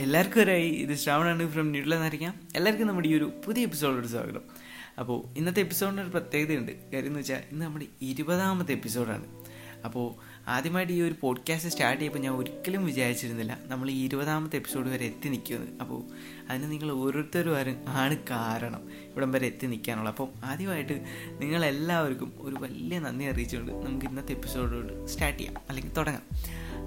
എല്ലാവർക്കും ഒരായി ഇത് ശ്രാവണാണ് ഫ്രം ന്യൂട്ടിലെന്നറിയാം എല്ലാവർക്കും നമ്മുടെ ഈ ഒരു പുതിയ എപ്പിസോഡിലോട് സ്വാഗതം. അപ്പോൾ ഇന്നത്തെ എപ്പിസോഡിന് ഒരു പ്രത്യേകതയുണ്ട്. കാര്യം എന്ന് വെച്ചാൽ ഇന്ന് നമ്മുടെ ഇരുപതാമത്തെ എപ്പിസോഡാണ് അപ്പോൾ ആദ്യമായിട്ട് ഈ ഒരു പോഡ്കാസ്റ്റ് സ്റ്റാർട്ട് ചെയ്യുമ്പോൾ ഞാൻ ഒരിക്കലും വിചാരിച്ചിരുന്നില്ല നമ്മൾ ഈ ഇരുപതാമത്തെ എപ്പിസോഡ് വരെ എത്തി നിൽക്കുമെന്ന് അപ്പോൾ അതിന് നിങ്ങൾ ഓരോരുത്തരും ആണ് കാരണം ഇവിടം വരെ എത്തി നിൽക്കാനുള്ള അപ്പോൾ ആദ്യമായിട്ട് നിങ്ങളെല്ലാവർക്കും ഒരു വലിയ നന്ദി അറിയിച്ചുകൊണ്ട് നമുക്ക് ഇന്നത്തെ എപ്പിസോഡോട് സ്റ്റാർട്ട് ചെയ്യാം. അല്ലെങ്കിൽ തുടങ്ങാം.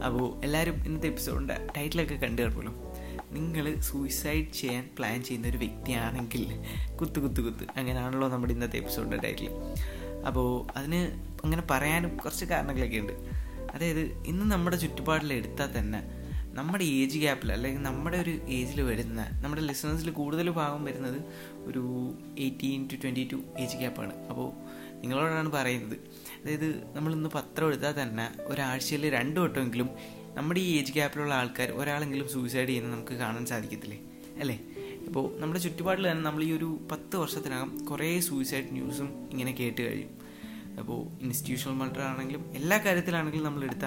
അപ്പോൾ എല്ലാവരും ഇന്നത്തെ എപ്പിസോഡിന്റെ ടൈറ്റിലൊക്കെ കണ്ടു കിടക്കുമല്ലോ നിങ്ങൾ സൂയിസൈഡ് ചെയ്യാൻ പ്ലാൻ ചെയ്യുന്ന ഒരു വ്യക്തിയാണെങ്കിൽ കുത്ത് കുത്ത് കുത്ത് അങ്ങനെയാണല്ലോ നമ്മുടെ ഇന്നത്തെ എപ്പിസോഡിന്റെ ടൈറ്റിൽ അപ്പോൾ അതിന് അങ്ങനെ പറയാനും കുറച്ച് കാരണങ്ങളൊക്കെ ഉണ്ട്. അതായത് ഇന്ന് നമ്മുടെ ചുറ്റുപാടിൽ എടുത്താൽ തന്നെ നമ്മുടെ ഏജ് ഗ്യാപ്പിൽ അല്ലെങ്കിൽ നമ്മുടെ ഒരു ഏജിൽ വരുന്ന നമ്മുടെ ലിസണേഴ്സിൽ കൂടുതൽ ഭാഗം വരുന്നത് ഒരു eighteen to twenty two age ഗ്യാപ്പാണ് അപ്പോൾ നിങ്ങളോടാണ് പറയുന്നത്. അതായത് നമ്മളിന്ന് പത്രം എടുത്താൽ തന്നെ ഒരാഴ്ചയിൽ രണ്ട് വട്ടമെങ്കിലും നമ്മുടെ ഈ ഏജ് ഗ്യാപ്പിലുള്ള ആൾക്കാർ ഒരാളെങ്കിലും സൂയിസൈഡ് ചെയ്യുന്നത് നമുക്ക് കാണാൻ സാധിക്കത്തില്ലേ? അല്ലേ? ഇപ്പോൾ നമ്മുടെ ചുറ്റുപാടിൽ തന്നെ നമ്മൾ ഈ ഒരു പത്ത് വർഷത്തിനകം കുറേ സൂയിസൈഡ് ന്യൂസും ഇങ്ങനെ കേട്ട് കഴിയും അപ്പോൾ ഇൻസ്റ്റിറ്റ്യൂഷണൽ മർഡർ ആണെങ്കിലും എല്ലാ കാര്യത്തിലാണെങ്കിലും നമ്മളെടുത്ത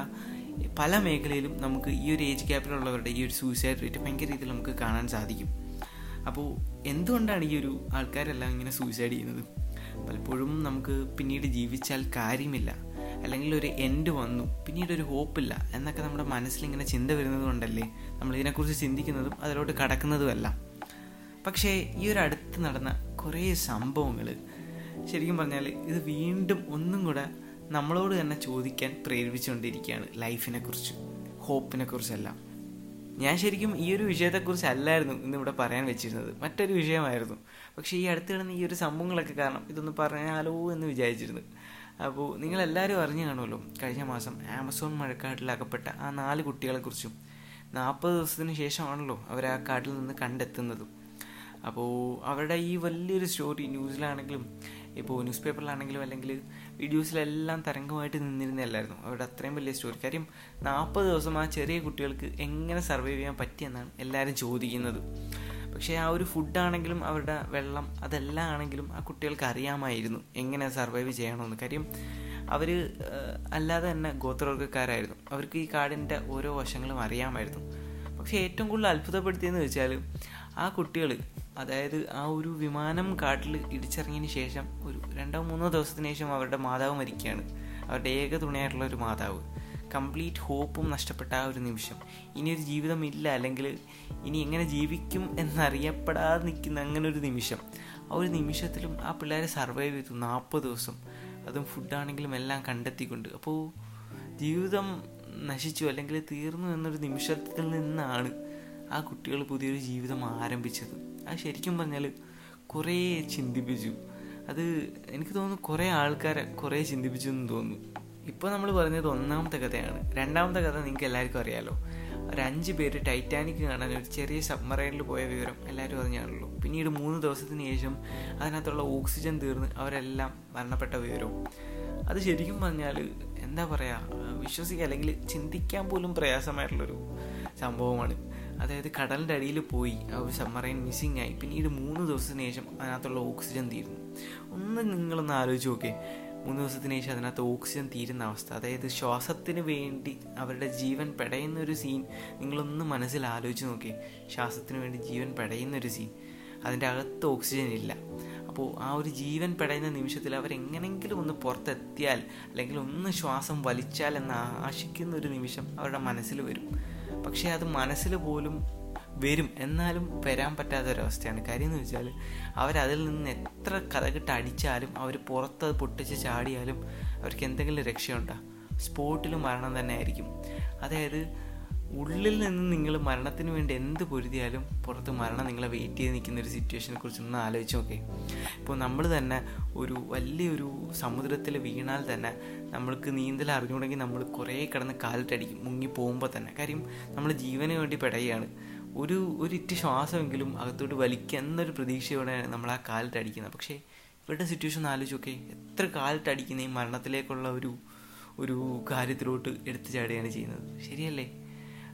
പല മേഖലയിലും നമുക്ക് ഈ ഒരു ഏജ് ഗ്യാപ്പിലുള്ളവരുടെ ഈ ഒരു സൂയിസൈഡ് റേറ്റ് ഭയങ്കര രീതിയിൽ നമുക്ക് കാണാൻ സാധിക്കും. അപ്പോൾ എന്തുകൊണ്ടാണ് ഈ ഒരു ആൾക്കാരെല്ലാം ഇങ്ങനെ സൂയിസൈഡ് ചെയ്യുന്നത്? പലപ്പോഴും നമുക്ക് പിന്നീട് ജീവിച്ചാൽ കാര്യമില്ല. അല്ലെങ്കിൽ ഒരു എൻഡ് വന്നു. പിന്നീട് ഒരു ഹോപ്പില്ല എന്നൊക്കെ നമ്മുടെ മനസ്സിൽ ഇങ്ങനെ ചിന്ത വരുന്നത് കൊണ്ടല്ലേ നമ്മൾ ഇതിനെക്കുറിച്ച് ചിന്തിക്കുന്നതും അതിലോട്ട് കടക്കുന്നതുമല്ല. പക്ഷേ ഈ ഒരു അടുത്ത് നടന്ന കുറേ സംഭവങ്ങൾ ശരിക്കും പറഞ്ഞാൽ ഇത് വീണ്ടും ഒന്നും കൂടെ നമ്മളോട് തന്നെ ചോദിക്കാൻ പ്രേരിപ്പിച്ചുകൊണ്ടിരിക്കുകയാണ് ലൈഫിനെ കുറിച്ച് ഹോപ്പിനെ കുറിച്ചെല്ലാം ഞാൻ ശരിക്കും ഈ ഒരു വിഷയത്തെക്കുറിച്ച് അല്ലായിരുന്നു ഇന്ന് ഇന്നിവിടെ പറയാൻ വെച്ചിരുന്നത്. മറ്റൊരു വിഷയമായിരുന്നു. പക്ഷേ ഈ അടുത്ത് കിടന്ന ഈ ഒരു സംഭവങ്ങളൊക്കെ കാരണം ഇതൊന്ന് പറഞ്ഞാലോ എന്ന് വിചാരിച്ചിരുന്നു. അപ്പോൾ നിങ്ങളെല്ലാവരും അറിഞ്ഞു കാണുമല്ലോ. കഴിഞ്ഞ മാസം ആമസോൺ മഴക്കാട്ടിൽ അകപ്പെട്ട ആ നാല് കുട്ടികളെക്കുറിച്ചും നാൽപ്പത് ദിവസത്തിന് ശേഷമാണല്ലോ അവർ ആ കാട്ടിൽ നിന്ന് കണ്ടെത്തുന്നതും. അപ്പോൾ അവരുടെ ഈ വലിയൊരു സ്റ്റോറി ന്യൂസിലാണെങ്കിലും ഇപ്പോൾ ന്യൂസ് പേപ്പറിലാണെങ്കിലും അല്ലെങ്കിൽ വീഡിയോസിലെല്ലാം തരംഗമായിട്ട് നിന്നിരുന്നല്ലായിരുന്നു അവരുടെ അത്രയും വലിയ സ്റ്റോറി. കാര്യം നാൽപ്പത് ദിവസം ആ ചെറിയ കുട്ടികൾക്ക് എങ്ങനെ സർവൈവ് ചെയ്യാൻ പറ്റിയെന്നാണ് എല്ലാവരും ചോദിക്കുന്നത്. പക്ഷേ ആ ഒരു ഫുഡാണെങ്കിലും അവരുടെ വെള്ളം അതെല്ലാം ആണെങ്കിലും ആ കുട്ടികൾക്ക് അറിയാമായിരുന്നു എങ്ങനെ സർവൈവ് ചെയ്യണമെന്ന്. കാര്യം അവർ അല്ലാതെ തന്നെ ഗോത്രവർഗക്കാരായിരുന്നു. അവർക്ക് ഈ കാടിന്റെ ഓരോ വശങ്ങളും അറിയാമായിരുന്നു. പക്ഷേ ഏറ്റവും കൂടുതൽ അത്ഭുതപ്പെടുത്തിയെന്ന് വെച്ചാൽ ആ കുട്ടികൾ അതായത് ആ ഒരു വിമാനം കാട്ടിൽ ഇടിച്ചിറങ്ങിയതിന് ശേഷം ഒരു രണ്ടോ മൂന്നോ ദിവസത്തിന് ശേഷം അവരുടെ മാതാവ് മരിക്കുകയാണ്. അവരുടെ ഏക തുണയായിട്ടുള്ള ഒരു മാതാവ്. കംപ്ലീറ്റ് ഹോപ്പും നഷ്ടപ്പെട്ട ആ ഒരു നിമിഷം. ഇനി ഒരു ജീവിതമില്ല അല്ലെങ്കിൽ ഇനി എങ്ങനെ ജീവിക്കും എന്നറിയപ്പെടാതെ നിൽക്കുന്ന അങ്ങനെ ഒരു നിമിഷം. ആ ഒരു നിമിഷത്തിലും ആ പിള്ളേരെ സർവൈവ് ചെയ്തു നാൽപ്പത് ദിവസം. അതും ഫുഡാണെങ്കിലും എല്ലാം കണ്ടെത്തിക്കൊണ്ട്. അപ്പോൾ ജീവിതം നശിച്ചു അല്ലെങ്കിൽ തീർന്നു എന്നൊരു നിമിഷത്തിൽ നിന്നാണ് ആ കുട്ടികൾ പുതിയൊരു ജീവിതം ആരംഭിച്ചത്. അത് ശരിക്കും പറഞ്ഞാൽ കുറേ ചിന്തിപ്പിച്ചു. അത് എനിക്ക് തോന്നുന്നു കുറേ ആൾക്കാരെ കുറേ ചിന്തിപ്പിച്ചു എന്ന് തോന്നുന്നു. ഇപ്പോൾ നമ്മൾ പറഞ്ഞത് ഒന്നാമത്തെ കഥയാണ്. രണ്ടാമത്തെ കഥ നിങ്ങൾക്ക് എല്ലാവർക്കും അറിയാലോ. ഒരു അഞ്ച് പേര് ടൈറ്റാനിക് കാണാൻ ഒരു ചെറിയ സബ്മറൈനിൽ പോയ വിവരം എല്ലാവരും അറിഞ്ഞാണല്ലോ. പിന്നീട് മൂന്ന് ദിവസത്തിന് ശേഷം അതിനകത്തുള്ള ഓക്സിജൻ തീർന്ന് അവരെല്ലാം മരണപ്പെട്ട വിവരവും. അത് ശരിക്കും പറഞ്ഞാൽ എന്താ പറയുക വിശ്വസിക്കുക അല്ലെങ്കിൽ ചിന്തിക്കാൻ പോലും പ്രയാസമായിട്ടുള്ളൊരു സംഭവമാണ്. അതായത് കടലിന്റെ അടിയിൽ പോയി ആ ഒരു സബ്മറൈൻ മിസ്സിംഗ് ആയി. പിന്നീട് മൂന്ന് ദിവസത്തിന് ശേഷം അതിനകത്തുള്ള ഓക്സിജൻ തീരുന്നു ഒന്ന് നിങ്ങളൊന്ന് ആലോചിച്ച് നോക്കേ മൂന്ന് ദിവസത്തിന് ശേഷം അതിനകത്ത് ഓക്സിജൻ തീരുന്ന അവസ്ഥ. അതായത് ശ്വാസത്തിന് വേണ്ടി അവരുടെ ജീവൻ പെടയുന്ന ഒരു സീൻ നിങ്ങളൊന്ന് മനസ്സിൽ ആലോചിച്ച് നോക്കി. ശ്വാസത്തിന് വേണ്ടി ജീവൻ പെടയുന്ന ഒരു സീൻ അതിന്റെ അകത്ത് ഓക്സിജൻ ഇല്ല. അപ്പോൾ ആ ഒരു ജീവൻ പെടയുന്ന നിമിഷത്തിൽ അവരെങ്ങനെങ്കിലും ഒന്ന് പുറത്തെത്തിയാൽ അല്ലെങ്കിൽ ഒന്ന് ശ്വാസം വലിച്ചാൽ എന്ന് ആശിക്കുന്ന ഒരു നിമിഷം അവരുടെ മനസ്സിൽ വരും. പക്ഷേ അത് മനസ്സിൽ പോലും വരും. എന്നാലും വരാൻ പറ്റാത്തൊരവസ്ഥയാണ്. കാര്യം എന്ന് വെച്ചാൽ അവരതിൽ നിന്ന് എത്ര കഥകിട്ട് അടിച്ചാലും അവർ പുറത്ത് അത് പൊട്ടിച്ച് ചാടിയാലും അവർക്ക് എന്തെങ്കിലും രക്ഷയുണ്ടോ? സ്പോട്ടിൽ മരണം തന്നെ ആയിരിക്കും. അതായത് ഉള്ളിൽ നിന്ന് നിങ്ങൾ മരണത്തിന് വേണ്ടി എന്ത് പൊരുതിയാലും പുറത്ത് മരണം നിങ്ങളെ വെയിറ്റ് ചെയ്ത് നിൽക്കുന്ന ഒരു സിറ്റുവേഷനെ കുറിച്ച് ഒന്ന് ആലോചിച്ച് നോക്കേ. ഇപ്പോൾ നമ്മൾ തന്നെ ഒരു വലിയൊരു സമുദ്രത്തിൽ വീണാൽ തന്നെ നമ്മൾക്ക് നീന്തൽ അറിഞ്ഞുകൊണ്ടെങ്കിൽ നമ്മൾ കുറേ കിടന്ന് കാലിട്ടടിക്കും മുങ്ങി പോകുമ്പോൾ തന്നെ. കാര്യം നമ്മൾ ജീവന് വേണ്ടി പെടയുകയാണ് ഒരു ഒരു ഇറ്റ് ശ്വാസമെങ്കിലും അകത്തോട്ട് വലിക്കുക എന്നൊരു പ്രതീക്ഷയോടെ നമ്മൾ ആ കാലിട്ടടിക്കുന്നത് പക്ഷേ ഇവരുടെ സിറ്റുവേഷൻ ആലോചിച്ച് നോക്കേ എത്ര കാലിട്ടടിക്കുന്ന ഈ മരണത്തിലേക്കുള്ള ഒരു ഒരു കാര്യത്തിലോട്ട് എടുത്തു ചാടുകയാണ് ചെയ്യുന്നത്. ശരിയല്ലേ?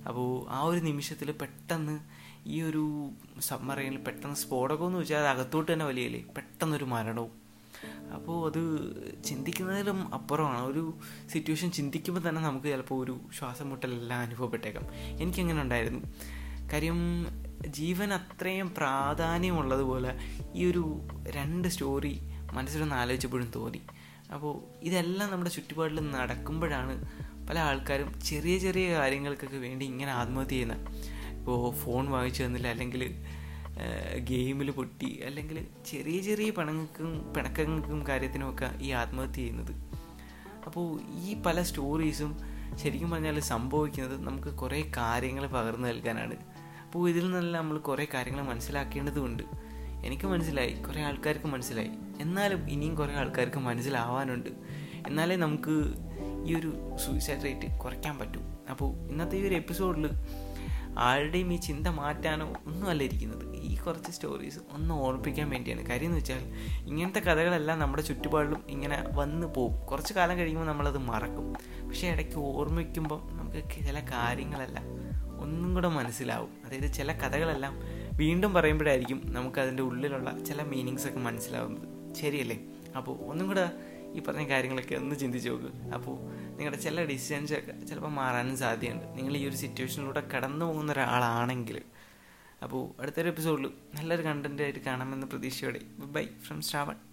അപ്പോൾ ആ ഒരു നിമിഷത്തിൽ പെട്ടെന്ന് ഈ ഒരു സബ്മറൈനിൽ പെട്ടെന്ന് സ്ഫോടകമെന്ന് വെച്ചാൽ അത് അകത്തോട്ട് തന്നെ വലിയല്ലേ? പെട്ടെന്നൊരു മരണവും. അപ്പോൾ അത് ചിന്തിക്കുന്നതിലും അപ്പുറമാണ്. ഒരു സിറ്റുവേഷൻ ചിന്തിക്കുമ്പോൾ തന്നെ നമുക്ക് ചിലപ്പോൾ ഒരു ശ്വാസം മുട്ടലെല്ലാം അനുഭവപ്പെട്ടേക്കാം. എനിക്കങ്ങനെ ഉണ്ടായിരുന്നു? കാര്യം ജീവൻ അത്രയും പ്രാധാന്യമുള്ളതുപോലെ ഈ ഒരു രണ്ട് സ്റ്റോറി മനസ്സിലൊന്ന് ആലോചിച്ചപ്പോഴും തോന്നി. അപ്പോൾ ഇതെല്ലാം നമ്മുടെ ചുറ്റുപാടിൽ നടക്കുമ്പോഴാണ് പല ആൾക്കാരും ചെറിയ ചെറിയ കാര്യങ്ങൾക്കൊക്കെ വേണ്ടി ഇങ്ങനെ ആത്മഹത്യ ചെയ്യുന്നത് ഇപ്പോൾ ഫോൺ വാങ്ങിച്ചു തന്നില്ല അല്ലെങ്കിൽ ഗെയിമിൽ പൊട്ടി അല്ലെങ്കിൽ ചെറിയ ചെറിയ പണങ്ങൾക്കും പിണക്കങ്ങൾക്കും കാര്യത്തിനുമൊക്കെ ഈ ആത്മഹത്യ ചെയ്യുന്നത്. അപ്പോൾ ഈ പല സ്റ്റോറീസും ശരിക്കും പറഞ്ഞാൽ സംഭവിക്കുന്നത് നമുക്ക് കുറേ കാര്യങ്ങൾ പകർന്നു നൽകാനാണ്. അപ്പോൾ ഇതിൽ നിന്നെല്ലാം നമ്മൾ കുറേ കാര്യങ്ങൾ മനസ്സിലാക്കേണ്ടതുണ്ട്. എനിക്ക് മനസ്സിലായി കുറേ ആൾക്കാർക്ക് മനസ്സിലായി. എന്നാലും ഇനിയും കുറേ ആൾക്കാർക്ക് മനസ്സിലാവാനുണ്ട്. എന്നാലേ നമുക്ക് ഈ ഒരു സൂയിസൈഡ് റേറ്റ് കുറയ്ക്കാൻ പറ്റൂ. അപ്പോൾ ഇന്നത്തെ ഈ ഒരു എപ്പിസോഡിൽ ആരുടെയും ഈ ചിന്ത മാറ്റാനോ ഒന്നുമല്ല ഇരിക്കുന്നത്. ഈ കുറച്ച് സ്റ്റോറീസ് ഒന്ന് ഓർമ്മിപ്പിക്കാൻ വേണ്ടിയാണ്. കാര്യം എന്ന് വെച്ചാൽ ഇങ്ങനത്തെ കഥകളെല്ലാം നമ്മുടെ ചുറ്റുപാടിലും ഇങ്ങനെ വന്ന് പോകും കുറച്ച് കാലം കഴിയുമ്പോൾ നമ്മളത് മറക്കും. പക്ഷേ ഇടയ്ക്ക് ഓർമ്മിക്കുമ്പം നമുക്ക് ചില കാര്യങ്ങളെല്ലാം ഒന്നും കൂടെ മനസ്സിലാവും. അതായത് ചില കഥകളെല്ലാം വീണ്ടും പറയുമ്പോഴായിരിക്കും നമുക്ക് അതിന്റെ ഉള്ളിലുള്ള ചില മീനിങ്സ് ഒക്കെ മനസ്സിലാവുന്നത്. ശരിയല്ലേ? അപ്പോൾ ഒന്നും കൂടെ ഈ പറഞ്ഞ കാര്യങ്ങളൊക്കെ ഒന്ന് ചിന്തിച്ച് നോക്ക്. അപ്പോൾ നിങ്ങളുടെ ചില ഡിസിഷൻസ് ഒക്കെ ചിലപ്പോൾ മാറാനും സാധ്യതയുണ്ട്. നിങ്ങൾ ഈ ഒരു സിറ്റുവേഷനിലൂടെ കടന്നു പോകുന്ന ഒരാളാണെങ്കിൽ. അപ്പോൾ അടുത്തൊരു എപ്പിസോഡിൽ നല്ലൊരു കണ്ടന്റായിട്ട് കാണാമെന്ന പ്രതീക്ഷയോടെ. Bye from Shravan.